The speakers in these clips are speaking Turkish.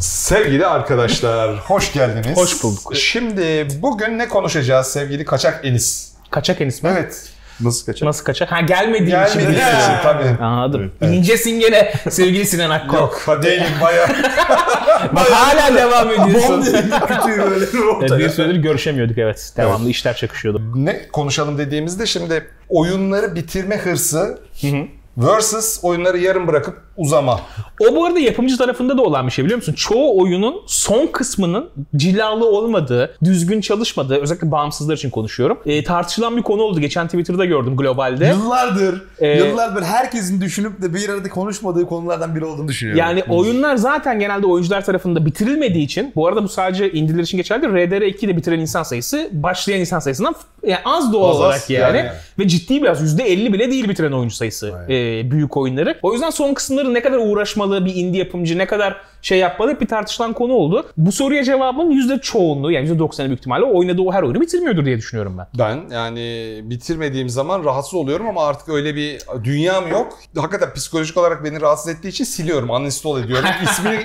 Sevgili arkadaşlar, hoş geldiniz. Hoş bulduk. Şimdi bugün ne konuşacağız sevgili Kaçak Enis? Kaçak Enis mi? Evet. Nasıl kaçar? Nasıl kaçak? Ha gelmediği için. Gelmediği için tabii. Anladım. İncesin gene sevgili Sinan Akkor. Yok, değilim bayağı. Bak hala devam ediyorsun. Küçüğü böyle bir Evet, ortaya. bir süredir görüşemiyorduk evet. Devamlı işler çakışıyordu. ne konuşalım dediğimizde şimdi oyunları bitirme hırsı versus oyunları yarım bırakıp uzama. O bu arada yapımcı tarafında da olan bir şey biliyor musun? Çoğu oyunun son kısmının cilalı olmadığı, düzgün çalışmadığı, özellikle bağımsızlar için konuşuyorum. e, tartışılan bir konu oldu. Geçen Twitter'da gördüm globalde. Yıllardır, Ee, yıllardır herkesin düşünüp de bir arada konuşmadığı konulardan biri olduğunu düşünüyorum. Yani oyunlar zaten genelde oyuncular tarafında bitirilmediği için, bu arada bu sadece indiler için geçerli değil. RDR2'de bitiren insan sayısı başlayan insan sayısından yani az doğal Az az olarak yani. yani. Ve ciddi biraz %50 bile değil bitiren oyuncu sayısı e, büyük oyunları. O yüzden son kısımları ne kadar uğraşmalı bir indie yapımcı, ne kadar şey yapmalı hep bir tartışılan konu oldu. Bu soruya cevabın yüzde çoğunluğu yani %90'ı büyük ihtimalle oynadığı o her oyunu bitirmiyordur diye düşünüyorum ben. Ben yani bitirmediğim zaman rahatsız oluyorum ama artık öyle bir dünyam yok. Hakikaten psikolojik olarak beni rahatsız ettiği için siliyorum, uninstall ediyorum. İsmini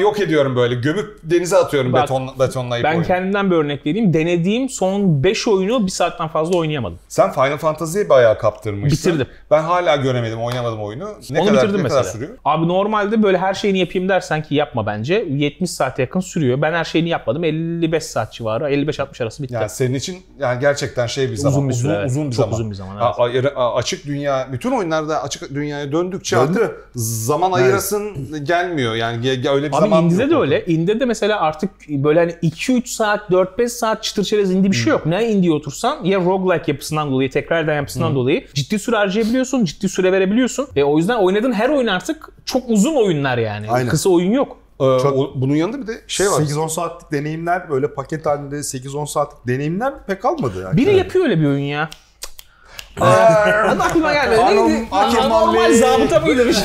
yok ediyorum böyle. Gömüp denize atıyorum Bak, beton, betonlayıp Ben oyunu. kendimden bir örnek vereyim. Denediğim son 5 oyunu bir saatten fazla oynayamadım. Sen Final Fantasy'yi bayağı kaptırmışsın. Bitirdim. Ben hala göremedim, oynamadım oyunu. Ne Onu kadar, bitirdim ne mesela. kadar sürüyor? Abi normalde böyle her şeyini yapayım dersen ki yapma bence. 70 saate yakın sürüyor. Ben her şeyini yapmadım. 55 saat civarı. 55-60 arası bitti. Yani senin için yani gerçekten şey bir Uzun zaman. bir süre, evet. uzun bir Çok zaman. uzun bir zaman, A- ayrı- a- açık dünya, bütün oyunlarda açık dünyaya döndükçe Döndü. artık zaman ayırasın gelmiyor. Yani ge- ge- öyle bir Abi zaman Indi'de de öyle. Indi'de de mesela artık böyle hani 2-3 saat, 4-5 saat çıtır çerez indi bir şey yok. Ne Indi'ye otursan ya roguelike yapısından dolayı, tekrar eden yapısından dolayı ciddi süre harcayabiliyorsun, ciddi süre verebiliyorsun. Ve o yüzden oynadığın her oyun artık çok uzun oyunlar yani. Aynen. Kısa oyun yok. Ee, Çok- o- bunun yanında bir de şey var. 8-10 saatlik deneyimler böyle paket halinde 8-10 saatlik deneyimler pek kalmadı yani. Biri yapıyor öyle bir oyun ya. Adı aklıma gelmedi. Anom- Neydi? Anormal zabıta mıydı bir şey?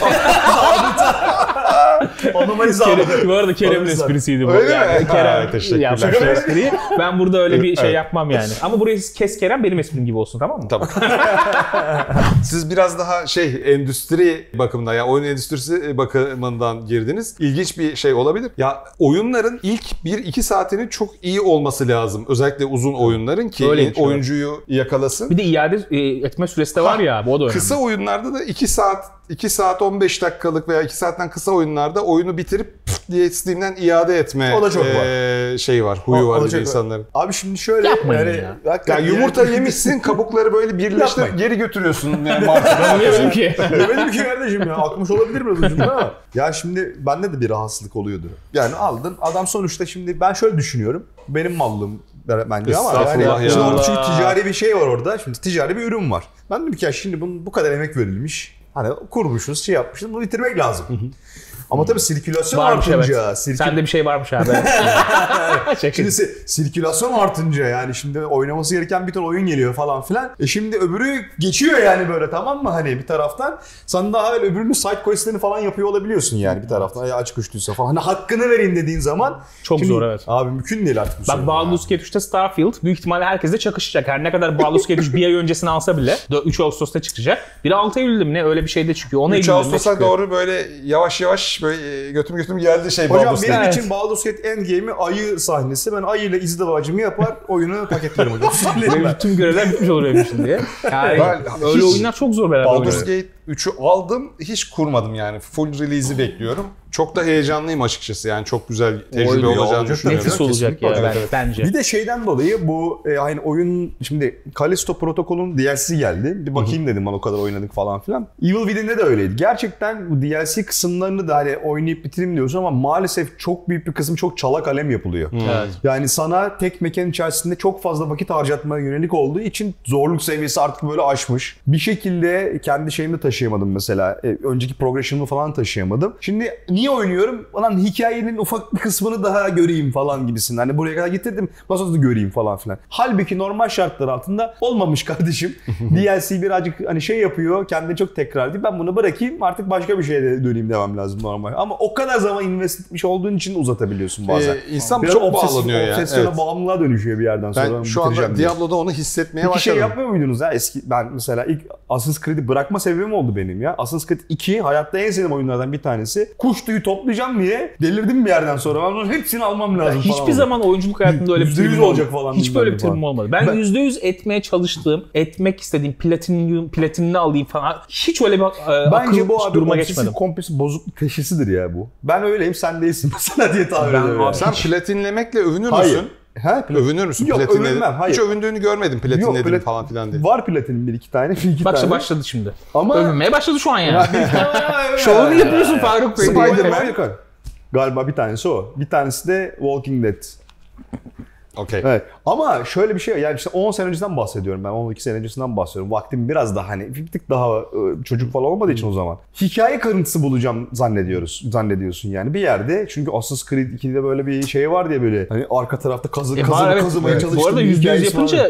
Anomali Kerem, bu arada Kerem'in esprisiydi bu. Öyle mi? Yani Ha, Kerem teşekkürler. yapmış o espriyi. Ben burada öyle bir şey yapmam yani. Ama burayı kes Kerem benim esprim gibi olsun tamam mı? Tamam. Siz biraz daha şey endüstri bakımından ya oyun endüstrisi bakımından girdiniz. İlginç bir şey olabilir. Ya oyunların ilk 1-2 saatinin çok iyi olması lazım. Özellikle uzun oyunların ki Öyleymiş, oyuncuyu yakalasın. Bir de iade e, etme süresi de var ya. Bu da önemli. Kısa oyunlarda da 2 saat 2 saat 15 dakikalık veya 2 saatten kısa oyunlarda oyunu bitirip pıf diye Steam'den iade etme O da çok eee, şey var, huyu O- var bir insanların. Abi şimdi şöyle Yapmayın yani, ya. Ya yumurta yani- yemişsin, kabukları böyle birleştirip geri götürüyorsun yani mantıklı. Anlıyorum ki. Demedim ki kardeşim ya. Akmış olabilir biraz ucunda ama. Ya şimdi bende de bir rahatsızlık oluyordu. Yani aldın adam sonuçta şimdi ben şöyle düşünüyorum. Benim mallım bence ama yani ya. şimdi orada çünkü ticari bir şey var orada. Şimdi ticari bir ürün var. Ben dedim ki ya şimdi bunun bu kadar emek verilmiş. Hani kurmuşuz, şey yapmışız. Bunu bitirmek lazım. Ama tabii sirkülasyon Varmış evet. artınca, sirkü- Sende bir şey varmış abi. Şimdi si- sirkülasyon artınca yani şimdi oynaması gereken bir ton oyun geliyor falan filan. E şimdi öbürü geçiyor yani böyle tamam mı hani bir taraftan. Sen daha öyle öbürünün side questlerini falan yapıyor olabiliyorsun yani bir taraftan. Ya açık uçtuysa falan. Hani hakkını vereyim dediğin zaman. Çok Şimdi- zor, evet. Abi mümkün değil artık bu Bak Baldur's Gate 3'te Starfield büyük ihtimalle herkesle çakışacak. Her ne kadar Baldur's Gate 3 bir ay öncesini alsa bile 3 Ağustos'ta çıkacak. Biri 6 Eylül'de mi ne öyle bir şeyde çıkıyor. 10 3 Eylül'de mi ne Ağustos'a doğru böyle yavaş yavaş böyle götüm götüm geldi şey Hocam Baldur's benim için Baldur's Gate Endgame'i ayı sahnesi. Ben ayıyla izdivacımı yapar oyunu paketlerim hocam. Benim ben. tüm görevler bitmiş olur benim için diye. Yani Ben öyle hiç oyunlar çok zor beraber Baldur's. Gate 3'ü aldım hiç kurmadım yani. Full release'i bekliyorum. Çok da heyecanlıyım açıkçası yani çok güzel tecrübe Oyun olacağını olacak. düşünüyorum. Nefis olacak ya ben- bence. Bir de şeyden dolayı bu e, aynı oyun şimdi Callisto Protocol'un DLC'si geldi. Bir bakayım dedim ben o kadar oynadık falan filan. Evil Within'de de öyleydi. Gerçekten bu DLC kısımlarını da hani oynayıp bitireyim diyorsun ama maalesef çok büyük bir kısım çok çala kalem yapılıyor. Evet. Yani sana tek mekan içerisinde çok fazla vakit harcatmaya yönelik olduğu için zorluk seviyesi artık böyle aşmış. Bir şekilde kendi şeyimi taşıyamadım mesela. E, önceki progression'ımı falan taşıyamadım. Şimdi niye oynuyorum? Lan hikayenin ufak bir kısmını daha göreyim falan gibisin. Hani buraya kadar getirdim. Nasıl olsa göreyim falan filan. Halbuki normal şartlar altında olmamış kardeşim. DLC birazcık hani şey yapıyor. Kendini çok tekrar ediyor. Ben bunu bırakayım artık başka bir şeye de döneyim demem lazım normal. Ama o kadar zaman invest etmiş olduğun için uzatabiliyorsun bazen. Ee, insan Biraz çok obsesif- bağlanıyor ya. Obsesyona Evet. bağımlılığa dönüşüyor bir yerden sonra. Ben şu anda. Diablo'da onu hissetmeye Peki şey başladım. yapmıyor muydunuz ya eski ben mesela ilk Assassin's Creed'i bırakma sebebim oldu oldu benim ya. Assassin's Creed 2 hayatta en sevdiğim oyunlardan bir tanesi. Kuş tüyü toplayacağım diye delirdim bir yerden sonra. Ben bunların hepsini almam lazım falan. Hiçbir oldu. zaman oyunculuk hayatımda öyle bir tribim olacak falan Hiç böyle bir falan. olmadı. Ben Ben- yüzde yüz etmeye çalıştığım, etmek istediğim platinum, platinini alayım falan. Hiç öyle bir e, Bence akıl bu abi duruma geçmedim. kompulsif bozukluk teşhisidir ya bu. Ben öyleyim sen değilsin mesela diye tahmin ediyorum. Sen platinlemekle övünür Hayır. Müsün? Ha, plat- Övünür müsün? Yok, Platinle- övünmem, hayır. Hiç övündüğünü görmedim platinledim Yok, plat- falan filan diye. Var platinim bir iki tane, bir iki Bak tane. başladı şimdi. Ama Övünmeye başladı şu an yani. Şovunu Şovunu yapıyorsun Faruk Bey. Spider-Man galiba bir tanesi o. Bir tanesi de Walking Dead. Okey. Evet. Ama şöyle bir şey. Yani işte 10 sene öncesinden bahsediyorum ben. 12 sene öncesinden bahsediyorum. Vaktim biraz daha hani bir tık daha çocuk falan olmadığı için o zaman. Hikaye karıntısı bulacağım zannediyoruz. Zannediyorsun yani bir yerde. Çünkü Assassin's Creed 2'de böyle bir şey var diye böyle hani arka tarafta kazı, E, kazı, evet. kazımaya Evet. çalıştığın Bu arada yüzde yüz hikayesi var. yapınca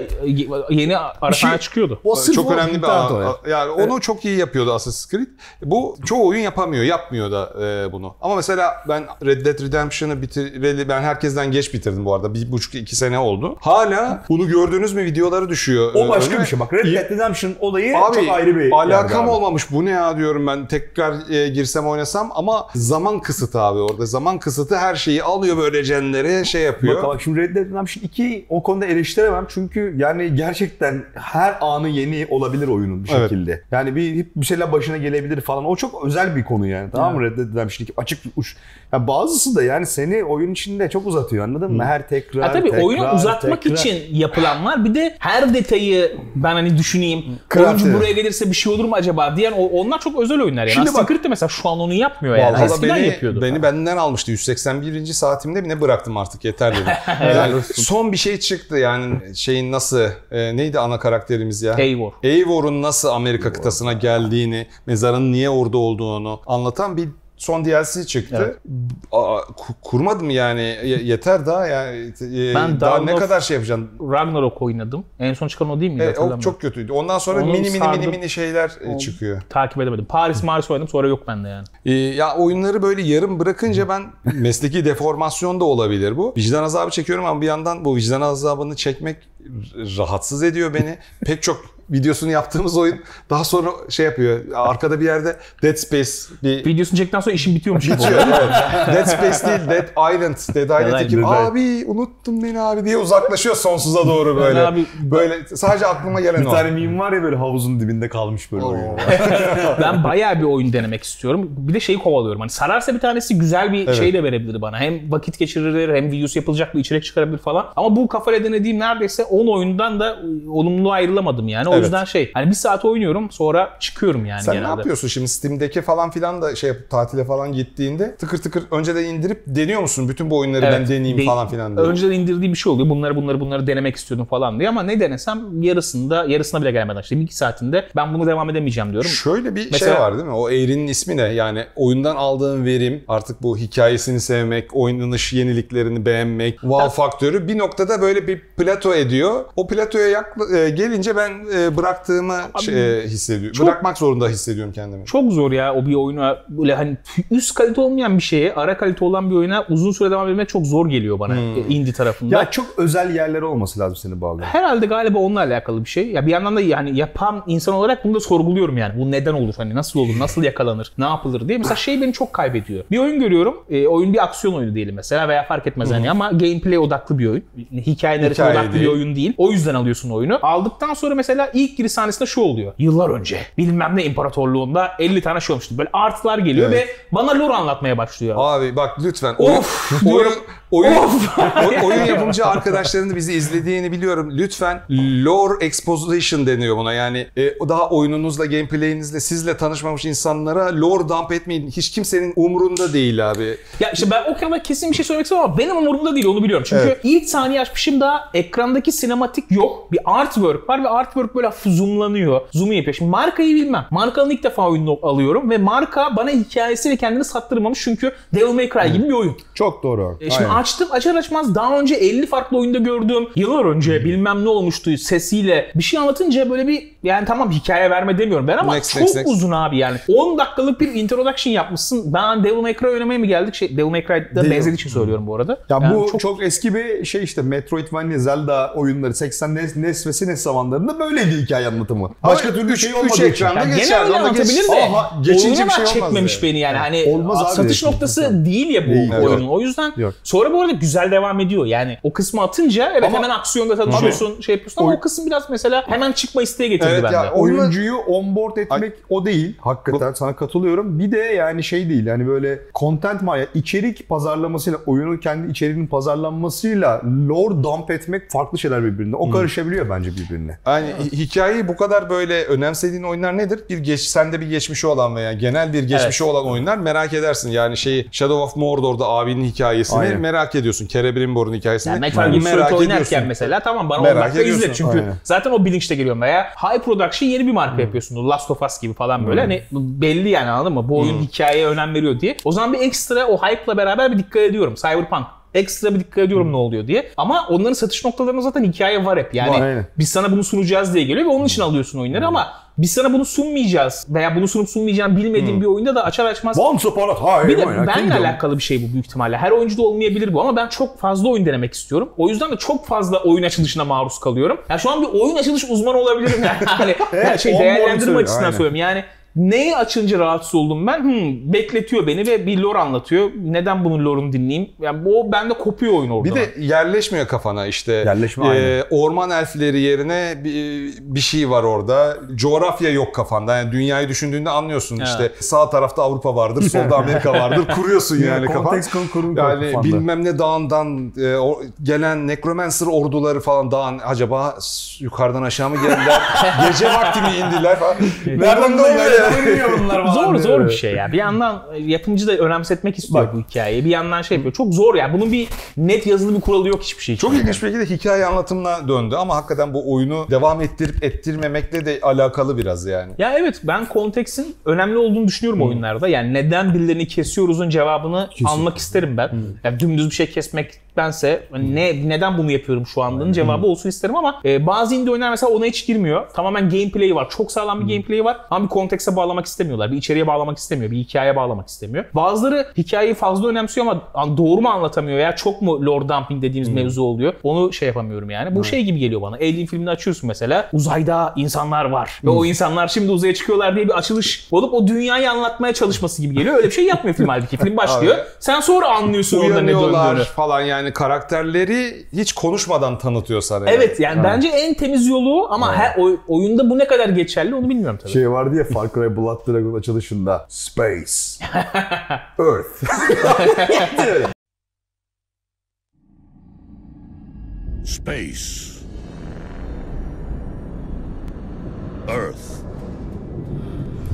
e, yeni arasana şey- çıkıyordu. O çok önemli bir an. ya. Yani onu çok iyi yapıyordu Assassin's Creed. Bu çoğu oyun yapamıyor, yapmıyor da e, bunu. Ama mesela ben Red Dead Redemption'ı bitireli ben herkesten geç bitirdim bu arada. Bir buçuk iki sene oldu. Hala bunu gördünüz mü videoları düşüyor. O e, başka önüme. bir şey. Bak Red Dead Redemption olayı Abi çok ayrı bir alakam abi. olmamış bu ne ya diyorum ben tekrar e, girsem oynasam ama zaman kısıtı abi orada zaman kısıtı her şeyi alıyor böyle cenlere şey yapıyor. Bak, bak şimdi Red Dead Redemption 2 o konuda eleştiremem çünkü yani gerçekten her anı yeni olabilir oyunun bir Evet. şekilde. Yani bir bir şeyler başına gelebilir falan. O çok özel bir konu yani. Tamam mı Red Dead Redemption 2 açık uç. Ya bazısı da yani seni oyun içinde çok uzatıyor anladın mı? Her tekrar Ha tabii tekrar, oyunu uzatmak tekrar. için yapılan var. Bir de her detayı ben hani düşüneyim. Craft oyuncu buraya gelirse bir şey olur mu acaba diyen o- onlar çok özel oyunlar yani. Şimdi Assassin's bak- mesela şu an onu yapmıyor yani. Vallahi Eskiden beni, yapıyordu. Beni benden almıştı. 181. saatimde mi ne bıraktım artık yeter dedim. yani son bir şey çıktı yani şeyin nasıl e, neydi ana karakterimiz ya? Eivor. Eivor'un nasıl Amerika kıtasına geldiğini, mezarın niye orada olduğunu anlatan bir son DLC çıktı. Aa, ku- kurmadım yani Ye- yeter daha yani e, Ben daha Dawn ne of- kadar şey yapacaksın? Ragnarok oynadım. En son çıkan o değil miydi? E, o çok kötüydü. Ondan sonra Onu mini mini mini sardım. mini şeyler e, çıkıyor. Takip edemedim. Paris Maris oynadım sonra yok bende yani. Ee, ya oyunları böyle yarım bırakınca ben mesleki deformasyon da olabilir bu. Vicdan azabı çekiyorum ama bir yandan bu vicdan azabını çekmek rahatsız ediyor beni. Pek çok videosunu yaptığımız oyun daha sonra şey yapıyor. Arkada bir yerde Dead Space bir Videosunu çektikten sonra işim bitiyormuş gibi bitiyor. oluyor. evet. Dead Space değil, Dead Island. Dead Island ekibi. Abi unuttun beni abi diye uzaklaşıyor sonsuza doğru böyle. abi- böyle sadece aklıma gelen Bir o. tane meme var ya böyle havuzun dibinde kalmış böyle oyun. ben bayağı bir oyun denemek istiyorum. Bir de şeyi kovalıyorum. Hani sararsa bir tanesi güzel bir şey de verebilir bana. Hem vakit geçirir hem videosu yapılacak bir içerik çıkarabilir falan. Ama bu kafayla denediğim neredeyse 10 oyundan da olumlu ayrılamadım yani. O Evet. yüzden şey hani bir saat oynuyorum sonra çıkıyorum yani Sen genelde. ne yapıyorsun şimdi Steam'deki falan filan da şey yapıp tatile falan gittiğinde tıkır tıkır önceden indirip deniyor musun? Bütün bu oyunları ben Evet, deneyeyim de- falan filan diye. Önceden indirdiğim bir şey oluyor. Bunları bunları bunları denemek istiyordum falan diye ama ne denesem yarısında yarısına bile gelmeden işte 2 saatinde ben bunu devam edemeyeceğim diyorum. Şöyle bir Mesela- şey var değil mi? O eğrinin ismi ne? Yani oyundan aldığın verim, artık bu hikayesini sevmek, oynanış yeniliklerini beğenmek, wow faktörü bir noktada böyle bir plato ediyor. O platoya yakla- e, gelince ben e, bıraktığımı şey, e, hissediyorum. çok- Bırakmak zorunda hissediyorum kendimi. Çok zor ya o bir oyuna böyle hani üst kalite olmayan bir şeye ara kalite olan bir oyuna uzun süre devam etmek çok zor geliyor bana Hmm. e, indie tarafında. ya çok özel yerleri olması lazım seni bağlayan. Herhalde galiba onunla alakalı bir şey. Ya bir yandan da yani yapan insan olarak bunu da sorguluyorum yani. Bu neden olur? Hani nasıl olur? Nasıl yakalanır? Ne yapılır diye. Mesela şey beni çok kaybediyor. Bir oyun görüyorum. E, oyun bir aksiyon oyunu diyelim mesela veya fark etmez hani ama gameplay odaklı bir oyun. Hikaye narratif Hikaye odaklı değil. bir oyun değil. O yüzden alıyorsun oyunu. Aldıktan sonra mesela ilk giriş sahnesinde şu oluyor. Yıllar önce bilmem ne imparatorluğunda 50 tane şey olmuştu. Böyle artılar geliyor Evet. ve bana lore anlatmaya başlıyor. Abi bak lütfen. Of oyun, diyorum. oyun, oy- oyun yapımcı arkadaşlarının bizi izlediğini biliyorum. Lütfen lore exposition deniyor buna. Yani e, daha oyununuzla, gameplay'inizle, sizle tanışmamış insanlara lore dump etmeyin. Hiç kimsenin umurunda değil abi. Ya işte ben o kadar kesin bir şey söylemek istemem ama benim umurumda değil onu biliyorum. Çünkü Evet. ilk saniye açmışım da ekrandaki sinematik yok. Bir artwork var ve artwork böyle hafif zoomlanıyor. Zoom yapıyor. Şimdi markayı bilmem. Markanın ilk defa oyununu alıyorum ve marka bana hikayesi ve kendini sattırmamış çünkü Devil May Cry gibi bir oyun. Çok doğru. E şimdi Aynen. açtım açar açmaz daha önce 50 farklı oyunda gördüğüm yıllar önce bilmem ne olmuştu sesiyle bir şey anlatınca böyle bir yani tamam hikaye verme demiyorum ben ama Next, çok next, next. uzun abi yani. 10 dakikalık bir introduction yapmışsın. Ben Devil May Cry oynamaya mı geldik? Şey, Devil May Cry'da Devil- benzediği için söylüyorum bu arada. Ya Yani bu çok... eski bir şey işte Metroidvania, Zelda oyunları 80 NES, NES ve SNES zamanlarında böyleydi hikaye anlatımı. Başka türlü bir şey olmadığı üç ekranda Yani geçerdi. genel anlatabilir de Ama geçince bir şey olmaz çekmemiş yani. beni yani. Hani Olmaz abi. satış noktası değil ya bu Değil. oyunun. O yüzden Yok. sonra bu arada güzel devam ediyor. Yani o kısmı atınca evet Ama- hemen aksiyonda tanışıyorsun, şey yapıyorsun ama Oy- o kısım biraz mesela hemen çıkma isteği getirdi Evet bende. ya, o- Oyuncuyu onboard etmek o değil. Hakikaten sana katılıyorum. Bir de yani şey değil. Yani böyle content maya içerik pazarlamasıyla oyunun kendi içeriğinin pazarlanmasıyla lore dump etmek farklı şeyler birbirine. O karışabiliyor bence birbirine. Yani hikayeyi bu kadar böyle önemsediğin oyunlar nedir? Bir geç sende bir geçmişi olan veya genel bir geçmişi olan oyunlar merak edersin. Yani şeyi Shadow of Mordor'da abinin hikayesini Aynen. merak ediyorsun. Cerebrimbor'un hikayesini Yani Metal Gear merak Solid oynarken ediyorsun. mesela tamam bana 10 Merak dakika ediyorsun. izle çünkü Aynen. zaten o bilinçte geliyorum veya High Production yeni bir marka yapıyorsun. Last of Us gibi falan böyle hani belli yani anladın mı? Bu oyun hikayeye önem veriyor diye. O zaman bir ekstra o hype'la beraber bir dikkat ediyorum. Cyberpunk ekstra bir dikkat ediyorum ne oluyor diye. Ama onların satış noktalarında zaten hikaye var hep. Yani Var, biz sana bunu sunacağız diye geliyor ve onun için alıyorsun oyunları ama biz sana bunu sunmayacağız veya bunu sunup sunmayacağını bilmediğin bir oyunda da açar açmaz Once upon a time. bir de benle Kingdom. alakalı bir şey bu büyük ihtimalle. Her oyuncuda olmayabilir bu ama ben çok fazla oyun denemek istiyorum. O yüzden de çok fazla oyun açılışına maruz kalıyorum. Ya şu an bir oyun açılış uzmanı olabilirim yani. Hani Evet, şey onboard değerlendirme açısından söylüyorum. Yani neyi açınca rahatsız oldum ben? Hmm, bekletiyor beni ve bir lore anlatıyor. Neden bunun lore'unu dinleyeyim? Yani bu bende kopuyor oyun orada. Bir de yerleşmiyor kafana işte. Yerleşme Ee, orman elfleri yerine bir, bir şey var orada. Coğrafya yok kafanda. Yani dünyayı düşündüğünde anlıyorsun Evet. işte sağ tarafta Avrupa vardır, solda Amerika vardır. Kuruyorsun yani kafan. Yani kafanda. bilmem ne dağından e, o- gelen necromancer orduları falan dağın acaba yukarıdan aşağı mı geldiler? Gece vakti mi indiler falan. Nereden de oluyor ya? Zor zor bir şey ya. Bir yandan yapımcı da önemsetmek istiyor Bak. bu hikayeyi. Bir yandan şey yapıyor. Çok zor ya. Bunun bir net yazılı bir kuralı yok hiçbir şey için. Çok ilginç bir şekilde hikaye anlatımına döndü ama hakikaten bu oyunu devam ettirip ettirmemekle de alakalı biraz yani. Ya evet ben konteksin önemli olduğunu düşünüyorum oyunlarda. Yani neden birilerini kesiyoruzun cevabını almak isterim ben. Yani dümdüz bir şey kesmektense hani ne neden bunu yapıyorum şu anda'nın cevabı olsun isterim ama e, bazı indie oyunlar mesela ona hiç girmiyor. Tamamen gameplay'i var. Çok sağlam bir gameplay'i var ama bir kontekste bağlamak istemiyorlar. Bir içeriye bağlamak istemiyor. Bir hikayeye bağlamak istemiyor. Bazıları hikayeyi fazla önemsiyor ama doğru mu anlatamıyor veya çok mu lore dumping dediğimiz mevzu oluyor. Onu şey yapamıyorum yani. Bu şey gibi geliyor bana. Alien filmini açıyorsun mesela. Uzayda insanlar var. Ve o insanlar şimdi uzaya çıkıyorlar diye bir açılış olup o dünyayı anlatmaya çalışması gibi geliyor. Öyle bir şey yapmıyor film halbuki. Film başlıyor. Sen sonra anlıyorsun orada ne Uyanıyorlar döndüğünü. falan yani karakterleri hiç konuşmadan tanıtıyor sana. yani. Evet yani bence en temiz yolu ama her oy- oyunda bu ne kadar geçerli onu bilmiyorum tabii. Şey vardı ya Far Cry Blood Dragon açılışında. Space. Earth. Space. Earth.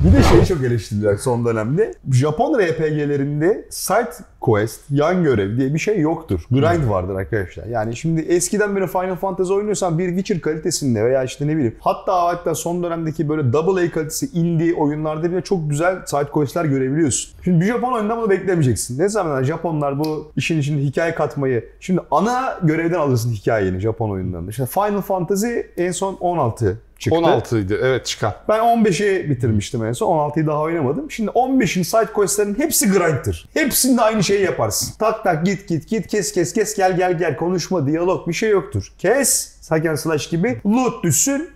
Bir de şeyi çok eleştirdiler son dönemde. Japon RPG'lerinde side quest, yan görev diye bir şey yoktur. Grind vardır arkadaşlar. Yani şimdi eskiden beri Final Fantasy oynuyorsan bir Witcher kalitesinde veya işte ne bileyim hatta hatta son dönemdeki böyle double A kalitesi indie oyunlarda bile çok güzel side questler görebiliyorsun. Şimdi bir Japon oyundan bunu beklemeyeceksin. Ne zaman Japonlar bu işin içinde hikaye katmayı şimdi ana görevden alırsın hikayeni Japon oyunlarında. İşte Final Fantasy en son 16 çıktı. 16 idi evet çıkan. Ben 15'i bitirmiştim en son. 16'yı daha oynamadım. Şimdi 15'in side questlerin hepsi grind'tir. Hepsinde aynı şeyi yaparsın. Tak tak git git git kes kes kes gel gel gel konuşma diyalog bir şey yoktur. Kes hack and slash gibi loot düşsün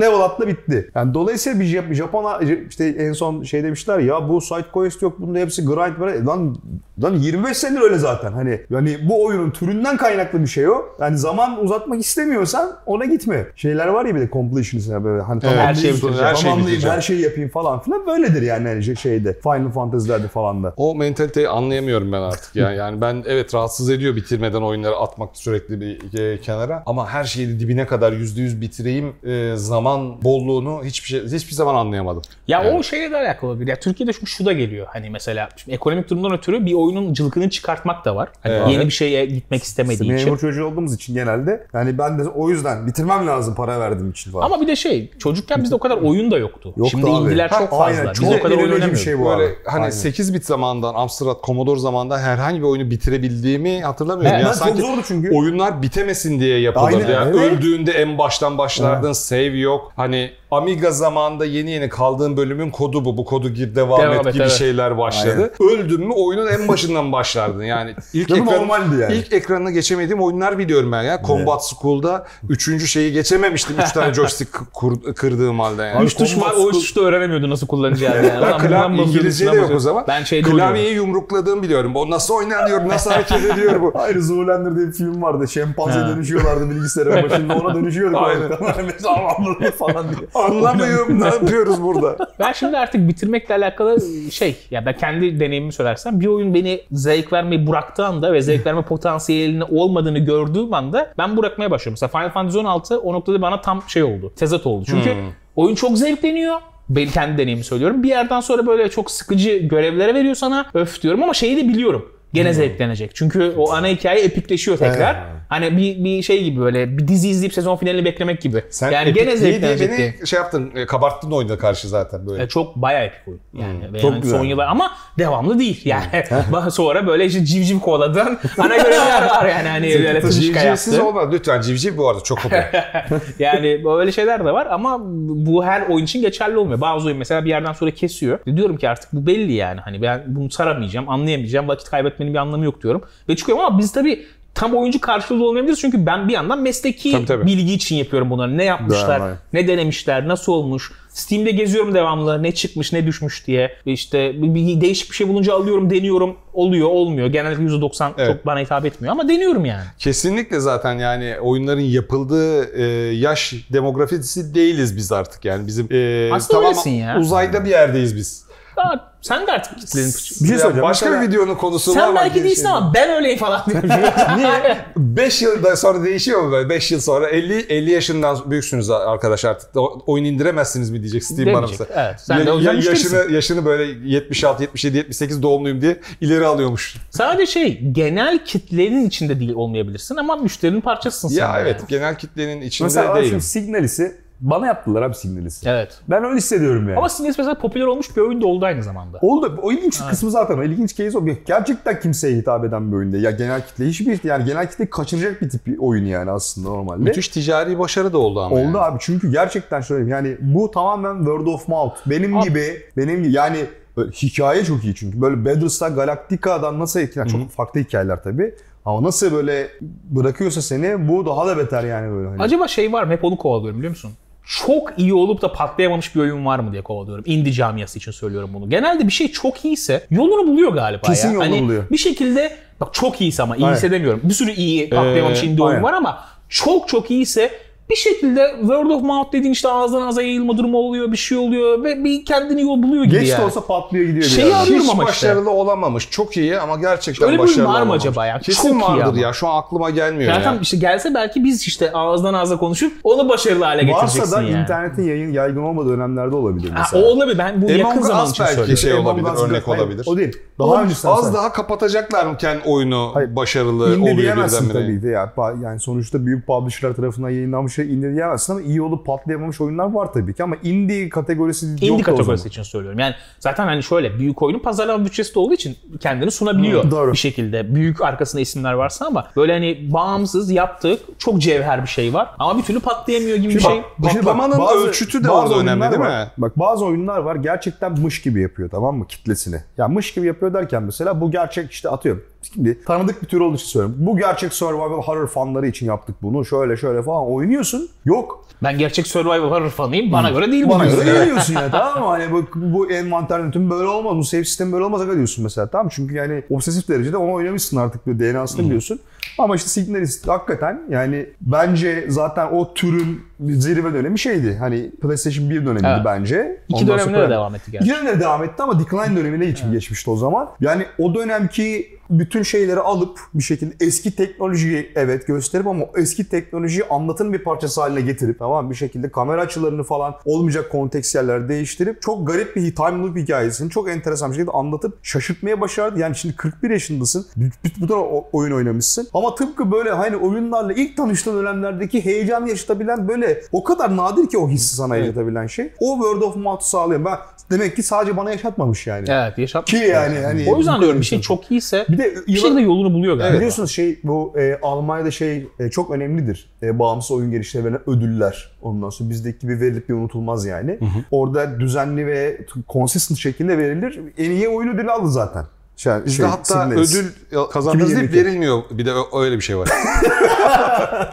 level atla bitti. Yani dolayısıyla bir Jap- Japon'a işte en son şey demişler ya bu side quest yok bunda hepsi grind var. E Lan lan 25 senedir öyle zaten. Hani yani bu oyunun türünden kaynaklı bir şey o. Yani zaman uzatmak istemiyorsan ona gitme. Şeyler var ya bir de completionist yani böyle hani Evet, her şeyi bitireceğim. her şeyi bitireceğim. her şeyi yapayım falan filan böyledir yani hani şey- şeyde Final Fantasy'lerde falan da. O mentaliteyi anlayamıyorum ben artık ya. Yani ben evet rahatsız ediyor bitirmeden oyunları atmak sürekli bir e, kenara. Ama her şeyi dibine kadar %100 bitireyim e, zaman bolluğunu hiçbir şey hiçbir zaman anlayamadım. Ya Evet. o şeyle de alakalı olabilir. Ya Türkiye'de şu, şu da geliyor. Hani mesela şimdi ekonomik durumdan ötürü bir oyunun cılkını çıkartmak da var. Hani Evet. yeni bir şeye gitmek istemediği için. Memur çocuğu olduğumuz için genelde yani ben de o yüzden bitirmem lazım para verdiğim için falan. Ama bir de şey çocukken bizde o kadar oyun da yoktu. Yoktu Şimdi abi. indiler Ha, çok fazla. aynen, Biz çok o kadar oyun oynamıyoruz. şey bu Böyle abi. hani Aynen. 8 bit zamandan Amstrad Commodore zamandan herhangi bir oyunu bitirebildiğimi hatırlamıyorum. Evet, ya çok sanki zordu çünkü. oyunlar bitemesin diye yapılırdı. Aynen, Yani evet. öldüğünde en baştan başlardın, save yok. Hani Amiga zamanında yeni yeni kaldığın bölümün kodu bu. Bu kodu gir devam, Devam et et, gibi evet. şeyler başladı. Öldün mü oyunun en başından başlardın. Yani ilk ekran, Normaldi yani. ilk ekranına geçemediğim oyunlar biliyorum ben ya. Combat School'da üçüncü şeyi geçememiştim. Üç tane joystick kur- kırdığım halde yani. Üç tuş var o üç tuşta öğrenemiyordun nasıl kullanacağını. Yani. Ben klav- İngilizce de yok o zaman. Ben şeyde oluyorum. Klavyeyi yumrukladığımı biliyorum. O nasıl oynanıyor, nasıl hareket ediyor bu. Aynı Zoolander diye bir film vardı. Şempanze dönüşüyorlardı bilgisayara başında ona dönüşüyorduk. Aynen. Aynen. Anladım falan diye. Anlamıyorum ne yapıyoruz burada. Ben şimdi artık bitirmekle alakalı şey ya ben kendi deneyimimi söylersem bir oyun beni zevk vermeyi bıraktığı anda ve zevk verme potansiyelinin olmadığını gördüğüm anda ben bırakmaya başlıyorum. Mesela Final Fantasy 16 o noktada bana tam şey oldu. Tezat oldu. Çünkü oyun çok zevkleniyor. Ben kendi deneyimimi söylüyorum. Bir yerden sonra böyle çok sıkıcı görevlere veriyor sana. Öf diyorum ama şeyi de biliyorum. Gene zevklenecek. Çünkü o ana hikaye epikleşiyor tekrar. Evet. Hani bir, bir şey gibi böyle bir dizi izleyip sezon finalini beklemek gibi. yani gene diye zevklenecek diye. beni şey yaptın, e, kabarttın oyuna karşı zaten böyle. E, çok bayağı epik oyun. Yani, ve çok yani güzel. son yıllar ama devamlı değil. Yani sonra böyle işte civciv kovaladın. Ana görevler var yani hani böyle tırışka Civcivsiz yaptı. olmaz. Lütfen civciv bu arada çok popüler. Yani böyle şeyler de var ama bu her oyun için geçerli olmuyor. Bazı oyun mesela bir yerden sonra kesiyor. Diyorum ki artık bu belli yani. Hani ben bunu saramayacağım, anlayamayacağım. Vakit kaybetmenin bir anlamı yok diyorum. Ve çıkıyorum ama biz tabii tam oyuncu karşılığı olmayabiliriz. Çünkü ben bir yandan mesleki Tabii, tabii. bilgi için yapıyorum bunları. Ne yapmışlar, Doğru. ne denemişler, nasıl olmuş. Steam'de geziyorum devamlı. Ne çıkmış, ne düşmüş diye. İşte bir, değişik bir şey bulunca alıyorum, deniyorum. Oluyor, olmuyor. Genellikle %90 Evet. çok bana hitap etmiyor ama deniyorum yani. Kesinlikle zaten yani oyunların yapıldığı e, yaş demografisi değiliz biz artık yani bizim e, Aslında öylesin ya. uzayda bir yerdeyiz biz. Daha, sen de artık kitlenin Bir şey Ya söyleyeceğim. başka Mesela- bir videonun konusu var. Sen belki değilsin ama ben öyleyim falan diyorum. Niye? 5 yıl sonra değişiyor mu böyle? 5 yıl sonra 50 50 yaşından büyüksünüz arkadaş artık. O- Oyun indiremezsiniz mi diyecek Steam bana mesela. evet. Sen de o yüzden müşterisin. yaşını, yaşını böyle 76, 77, 78 doğumluyum diye ileri alıyormuş. Sadece şey genel kitlenin içinde değil olmayabilirsin ama müşterinin parçasısın sen. Ya evet yani. genel kitlenin içinde Mesela değilim. şimdi Signalis'i bana yaptılar abi Signalis'i. Evet. Ben öyle hissediyorum yani. Ama Sinis mesela popüler olmuş bir oyun da oldu aynı zamanda. Oldu. O ilginç kısmı zaten o. İlginç case o. Gerçekten kimseye hitap eden bir oyun değil. Ya genel kitle hiçbir yani genel kitle kaçıracak bir tip bir oyun yani aslında normalde. Müthiş ticari başarı da oldu ama. Oldu yani. abi çünkü gerçekten şöyle yani bu tamamen word of mouth. Benim Abi- gibi benim gibi yani böyle hikaye çok iyi çünkü böyle Battlestar Galactica'dan nasıl etkilen çok farklı hikayeler tabii. Ama nasıl böyle bırakıyorsa seni bu daha da beter yani böyle. Hani. Acaba şey var mı? Hep onu kovalıyorum biliyor musun? Çok iyi olup da patlayamamış bir oyun var mı diye kovalıyorum. Indie camiası için söylüyorum bunu. Genelde bir şey çok iyiyse yolunu buluyor galiba Kesin ya. yolunu Hani buluyor. Bir şekilde bak çok iyiyse ama iyiyse Aynen. demiyorum. Bir sürü iyi patlayamamış Ee, indie oyun aynen. var ama çok çok iyiyse bir şekilde word of mouth dediğin işte ağızdan ağza yayılma durumu oluyor, bir şey oluyor ve bir kendini yol buluyor gibi Geç yani. de olsa patlıyor gidiyor bir Şeyi arıyorum Hiç ama işte. başarılı olamamış. Çok iyi ama gerçekten Öyle bir başarılı var mı olamamış. acaba ya? Kesin Çok iyi vardır ama. ya. Şu an aklıma gelmiyor Zaten ya. işte gelse belki biz işte ağızdan ağza konuşup onu başarılı hale getireceksin Varsa da yani. internetin yayın yaygın olmadığı dönemlerde olabilir Ha, mesela. o olabilir. Ben bu yakın Among zaman Us için belki söylüyorum. şey Among olabilir, Us örnek hayır, olabilir. O değil. Daha Oğlum, öncesi az daha kapatacaklar mı kendi oyunu Hayır. başarılı İndi oluyor diyemezsin birdenbire? tabii ya. Ba- Yani sonuçta büyük publisher'lar tarafından yayınlanmış şey indi diyemezsin ama iyi olup patlayamamış oyunlar var tabii ki ama indie kategorisi yok Indie o kategorisi zaman. için söylüyorum. Yani zaten hani şöyle büyük oyunun pazarlama bütçesi de olduğu için kendini sunabiliyor Hı, doğru. bir şekilde. Büyük arkasında isimler varsa ama böyle hani bağımsız yaptık çok cevher bir şey var ama bir türlü patlayamıyor gibi bir Şimdi şey. bak, şimdi bak, Patlamanın ölçütü de orada önemli değil mi? var. Bak bazı oyunlar var gerçekten mış gibi yapıyor tamam mı kitlesini. Ya mış gibi yapıyor derken mesela bu gerçek işte atıyorum. Şimdi tanıdık bir tür olduğu için söylüyorum. Bu gerçek survival horror fanları için yaptık bunu. Şöyle şöyle falan oynuyorsun. Yok. Ben gerçek survival horror fanıyım. Bana göre değil bu. Bana göre değil diyorsun ya tamam mı? Hani bu, bu envanter tüm böyle olmaz. Bu save sistemi böyle olmaz aga diyorsun mesela tamam? Çünkü yani obsesif derecede onu oynamışsın artık bir DNA'sını biliyorsun. Ama işte Signalist hakikaten yani bence zaten o türün zirve dönemi şeydi. Hani PlayStation 1 dönemiydi Evet. bence. İki Ondan dönemine sonra- de devam etti gerçi. İki dönemine devam etti ama decline dönemine geç- geçmişti o zaman. Yani o dönemki bütün şeyleri alıp bir şekilde eski teknolojiyi evet gösterip ama eski teknolojiyi anlatın bir parçası haline getirip tamam bir şekilde kamera açılarını falan olmayacak kontekst yerler değiştirip çok garip bir time loop hikayesini çok enteresan bir şekilde anlatıp şaşırtmayı başardı. Yani şimdi 41 yaşındasın. Bütün oyun oynamışsın. Ama tıpkı böyle hani oyunlarla ilk tanıştığın dönemlerdeki heyecanı yaşatabilen böyle o kadar nadir ki o hissi sana yaşatabilen şey. O word of mouth sağlıyor. Ben demek ki sadece bana yaşatmamış yani. Evet yaşatmış. Ki yani hani O yüzden diyorum bir şey çok iyiyse bir de bir şekilde yolunu buluyor galiba. Biliyorsunuz şey bu e, Almanya'da şey e, çok önemlidir. E, bağımsız oyun geliştirmeye verilen ödüller. Ondan sonra bizdeki gibi verilip bir unutulmaz yani. Orada düzenli ve consistent şekilde verilir. En iyi oyun ödülü aldı zaten. Bizde şey, hatta ödül kazandınız deyip 2022. verilmiyor. Bir de öyle bir şey var.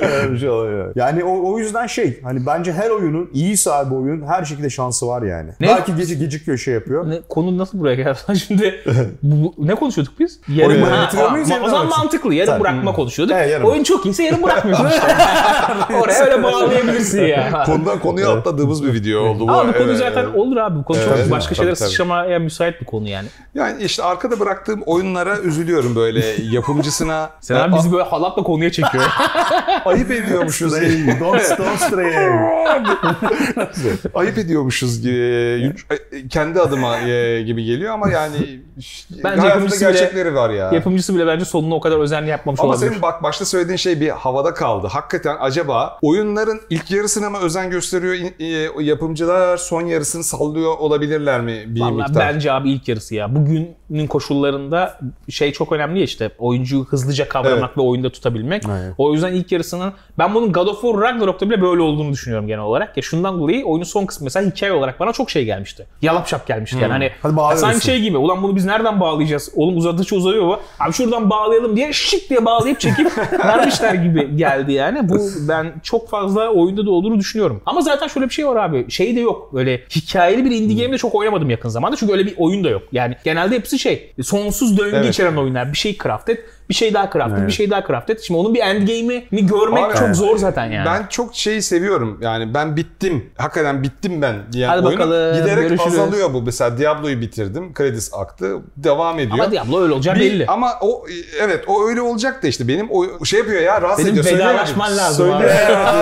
Öyle bir şey oluyor. Yani o, o yüzden şey hani bence her oyunun iyi sahibi oyunun her şekilde şansı var yani. Ne? Belki gece gecikiyor şey yapıyor. Ne, konu nasıl buraya geldi? Şimdi bu, bu- ne konuşuyorduk biz? Yarım Oyunu Ha, ha, O zaman bırakıyorsun? mantıklı. Yarım Tabii. bırakma konuşuyorduk. Evet, yarım. Oyun çok iyiyse yarım bırakmıyorsun işte. Oraya öyle bağlayabilirsin ya. Konudan konuya atladığımız bir video oldu bu. Ama bu konu Evet, zaten evet. olur abi. Bu konu Evet, çok başka tabii. sıçramaya müsait bir konu yani. Yani işte arkada bıraktığım oyunlara üzülüyorum böyle yapımcısına. Sen abi bizi böyle halatla konuya çekiyor. ayıp ediyormuşuz. Stray, don't, don't stray. ayıp ediyormuşuz gibi kendi adıma e, gibi geliyor ama yani Bence hayatında yapımcısı bile- gerçekleri var ya. Yapımcısı bile bence sonunu o kadar özenli yapmamış Ama olabilir. senin bak başta söylediğin şey bir havada kaldı. Hakikaten acaba oyunların ilk yarısına mı özen gösteriyor e, yapımcılar son yarısını sallıyor olabilirler mi bir Vallahi miktar? bence abi ilk yarısı ya. Bugünün koşullarında şey çok önemli ya işte oyuncuyu hızlıca kavramak ve oyunda tutabilmek. Aynen. O yüzden ilk yarısının ben bunun God of War Ragnarok'ta bile böyle olduğunu düşünüyorum genel olarak. Ya şundan dolayı oyunun son kısmı mesela hikaye olarak bana çok şey gelmişti. Yalap şap gelmişti yani hani Hadi bağlıyorsun. sanki şey gibi ulan bunu biz nereden bağlayacağız? Oğlum uzadıkça uzanıyor bu. Abi şuradan bağlayalım diye şık diye bağlayıp çekip vermişler gibi geldi yani. Bu ben çok fazla oyunda da olduğunu düşünüyorum. Ama zaten şöyle bir şey var abi. Şey de yok. Böyle hikayeli bir indie game de çok oynamadım yakın zamanda. Çünkü öyle bir oyun da yok. Yani genelde hepsi şey. Sonsuz döngü Evet. içeren oyunlar. Bir şey craft et. Bir şey daha craft et. Evet. Bir şey daha craft et. Şimdi onun bir endgame'ini görmek Abi, çok evet. zor zaten yani. Ben çok şeyi seviyorum. Yani ben bittim. Hakikaten bittim ben diyen Hadi oyunu bakalım, giderek görüşürüz. azalıyor bu. Mesela Diablo'yu bitirdim. Kredis aktı. Devam ediyor. Ama Diablo öyle olacak Bir- belli. Ama o evet o öyle olacak da işte benim o şey yapıyor ya rahatsız Benim ediyor. Söylüyor vedalaşman lazım Söyle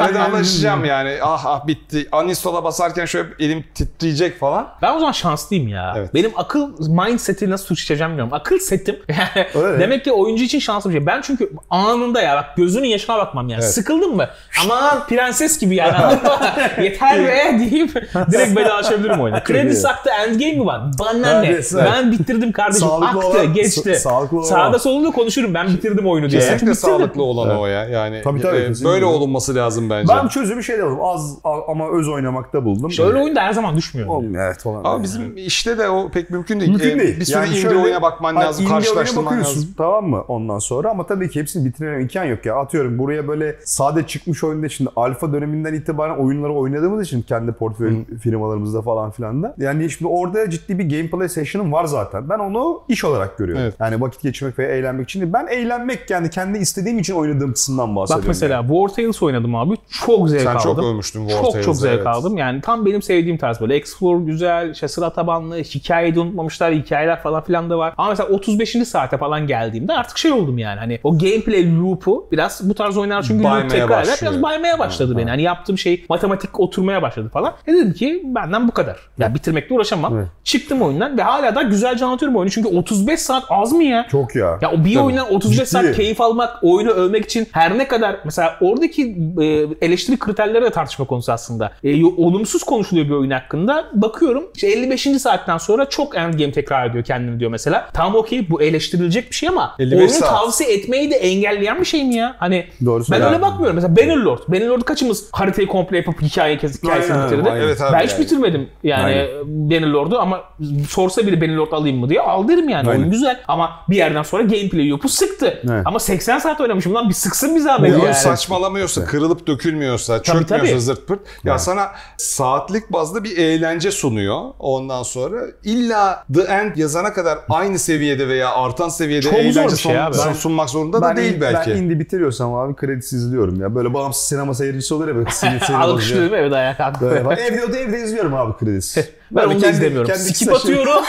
vedalaşacağım yani. Ah ah bitti. Uninstall'a basarken şöyle elim titreyecek falan. Ben o zaman şanslıyım ya. Evet. Benim akıl mindset'i nasıl suçlayacağım bilmiyorum. Akıl setim yani Öyle. demek ki oyuncu için şanslı bir şey. Ben çünkü anında ya bak gözünün yaşına bakmam yani. Evet. Sıkıldın mı? Aman prenses gibi yani. Yeter be deyip direkt vedalaşabilirim oyuna. Kredi iyi. saktı endgame mi var? Bana ne? Evet, evet. Ben bitirdim kardeşim. Sağlıklı Aktı olan- geçti. sa- sağlıklı olan. Sağda solunda konuşurum. Ben bitirdim oyunu diye. Kesinlikle Çünkü bitirdim. sağlıklı olan o ya. Yani Tabii, tabii, e, böyle olunması lazım bence. Ben çözümü şeyde buldum. Az ama öz oynamakta buldum. İşte öyle oyunda her zaman düşmüyor. Oğlum, evet falan. Ama bizim işte de o pek mümkün değil. Mümkün E, değil. Bir sürü Yani indie şöyle- oyuna bakman lazım, karşılaştırman lazım. Tamam mı? Ondan sonra ama tabii ki hepsini bitirmeme imkan yok ya. Atıyorum buraya böyle sade çıkmış oyunda şimdi alfa döneminden itibaren oyunları oynadığımız için kendi portföy firmalarımızda falan filan da. Yani şimdi orada ciddi bir gameplay session'ım var zaten. Ben onu iş olarak görüyorum. Evet. Yani vakit geçirmek ve eğlenmek için değil. Ben eğlenmek yani kendi istediğim için oynadığım kısımdan bahsediyorum. Bak mesela War Tales oynadım abi. Çok zevk Sen aldım. çok övmüştün War Çok Tales'ı, çok zevk evet. aldım. Yani tam benim sevdiğim tarz böyle. Explore güzel, işte sıra tabanlı, hikayeyi de unutmamışlar, hikayeler falan filan da var. Ama mesela 35. saate falan geldiğimde artık şey oldum yani. Hani o gameplay loop'u biraz bu tarz oyunlar çünkü Baymaya loop tekrar eder. Biraz baymaya başladı beni. Hani yaptığım şey matematik oturmaya başladı falan. E dedim ki benden bu kadar. Ya bitirmekle uğraşamam. Evet. Çıktım oyundan ve hala da güzelce anlatıyorum oyunu. Çünkü 35 saat az mı ya? Çok ya. Ya o bir oyundan 35 saat Ciddi. keyif almak, oyunu övmek için her ne kadar mesela oradaki e, eleştiri kriterleri de tartışma konusu aslında. E, olumsuz konuşuluyor bir oyun hakkında. Bakıyorum işte 55. saatten sonra çok endgame tekrar ediyor kendini diyor mesela. Tamam okey bu eleştirilecek bir şey ama 55 oyunu saat. Tavsiye etmeyi de engelleyen bir şey mi ya? Hani Doğru ben öyle bakmıyorum. Mesela Bannerlord. Bannerlord'u kaçımız haritayı komple yapıp hikaye hikayesini Aynen, bitirdi? aynen. Evet abi ben hiç yani. bitirmedim yani Aynen. Bannerlord'u ama sorsa biri Bannerlord alayım mı diye al derim yani. Aynen. Oyun güzel ama bir yerden sonra gameplay yopu sıktı. Evet. Ama 80 saat oynamışım lan bir sıksın bir zahmet Oyun yani. saçmalamıyorsa, kırılıp dökülmüyorsa, Tabii, çökmüyorsa tabii. zırt pırt. Ya sana saatlik bazda bir eğlence sunuyor. Ondan sonra illa The End yazana kadar aynı seviyede veya artan seviyede Çok zor eğlence bir şey sun- abi. sun- sunmak zorunda da değil belki. Ben indie bitiriyorsam abi kredisiz izliyorum ya. Böyle bağımsız sinema seyircisi olur ya böyle sinir sinir. Alkışlıyorum evet ayağa bak evde, evde izliyorum abi kredisiz. Ben Böyle onu kendi- izlemiyorum. kendi Skip atıyorum.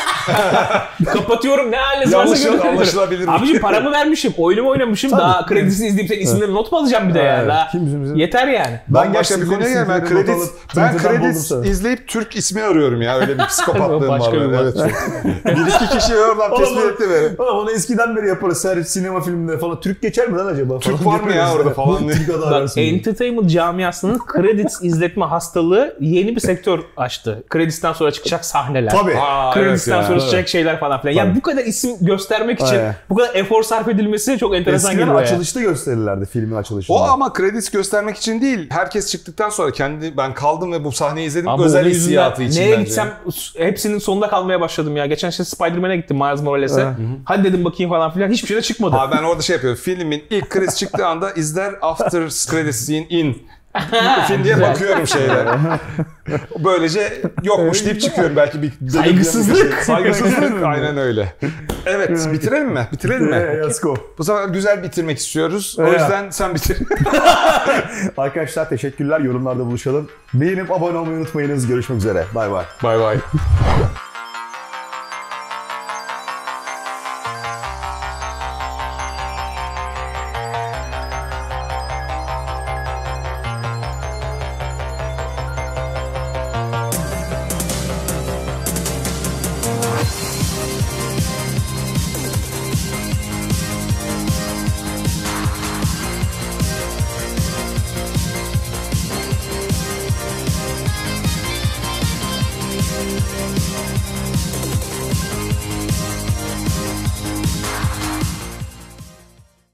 Kapatıyorum ne haliniz varsa anlaşılabilir. Abicim paramı vermişim. Oyunumu oynamışım. Tabii. Daha kredisini izleyip senin isimlerini not mu alacağım bir de ya? Evet, Daha kim bizim- bizim- Yeter yani. Ben başka gerçekten bir konuya gel. Ben kredi ben kredi izleyip Türk ismi arıyorum ya. Öyle bir psikopatlığım var. Başka bir. Evet. bir iki kişi oradan tespit etti beni. Oğlum onu eskiden beri yaparız. Her sinema filminde falan. Türk geçer mi lan acaba? Türk var mı ya orada yani. falan Bak, entertainment camiasının credits izletme hastalığı yeni bir sektör açtı. Kredisten sonra sonra çıkacak sahneler. Tabii. Aa, Kredisten evet ya. sonra çıkacak şeyler falan filan. Yani bu kadar isim göstermek için Aynen. bu kadar efor sarf edilmesi çok enteresan Eskiden geliyor açılışta gösterirlerdi filmin açılışında. O ama kredis göstermek için değil. Herkes çıktıktan sonra kendi ben kaldım ve bu sahneyi izledim. Abi özel hissiyatı için Neye bence. gitsem hepsinin sonunda kalmaya başladım ya. Geçen şey Spider-Man'e gittim Miles Morales'e. Hadi dedim bakayım falan filan. Hiçbir şey de çıkmadı. Abi ben orada şey yapıyorum. Filmin ilk kriz çıktığı anda izler after credit scene in. Film diye bakıyorum şeylere. Böylece yokmuş deyip çıkıyorum belki bir Saygısızlık. Saygısızlık aynen öyle. Evet bitirelim mi? Bitirelim mi? Ee, let's go. Bu sefer güzel bitirmek istiyoruz. O Evet. yüzden sen bitir. Arkadaşlar teşekkürler. Yorumlarda buluşalım. Beğenip abone olmayı unutmayınız. Görüşmek üzere. Bay bay. bay bay.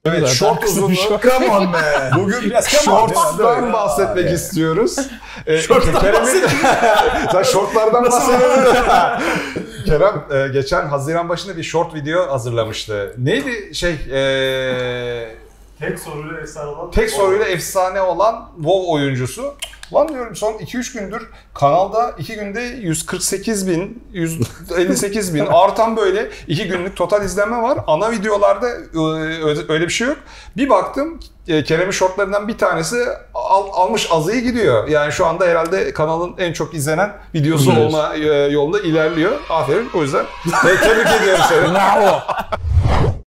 Evet, short uzunluğu. Come on be. Bugün biraz Shorts'tan bahsetmek istiyoruz. Ee, Kerem'in... Sen shortlardan bahsediyorsun. Kerem e, geçen Haziran başında bir short video hazırlamıştı. Neydi şey... E, Tek soruyla efsane olan. tek soruyla efsane olan WoW oyuncusu. Lan diyorum son 2-3 gündür kanalda 2 günde 148 bin, 158 bin artan böyle 2 günlük total izlenme var. Ana videolarda e, öyle bir şey yok. Bir baktım e, Kerem'in shortlarından bir tanesi al- almış azıyı gidiyor. Yani şu anda herhalde kanalın en çok izlenen videosu olma e, yolunda ilerliyor. Aferin. O yüzden tebrik ediyorum seni. Bravo.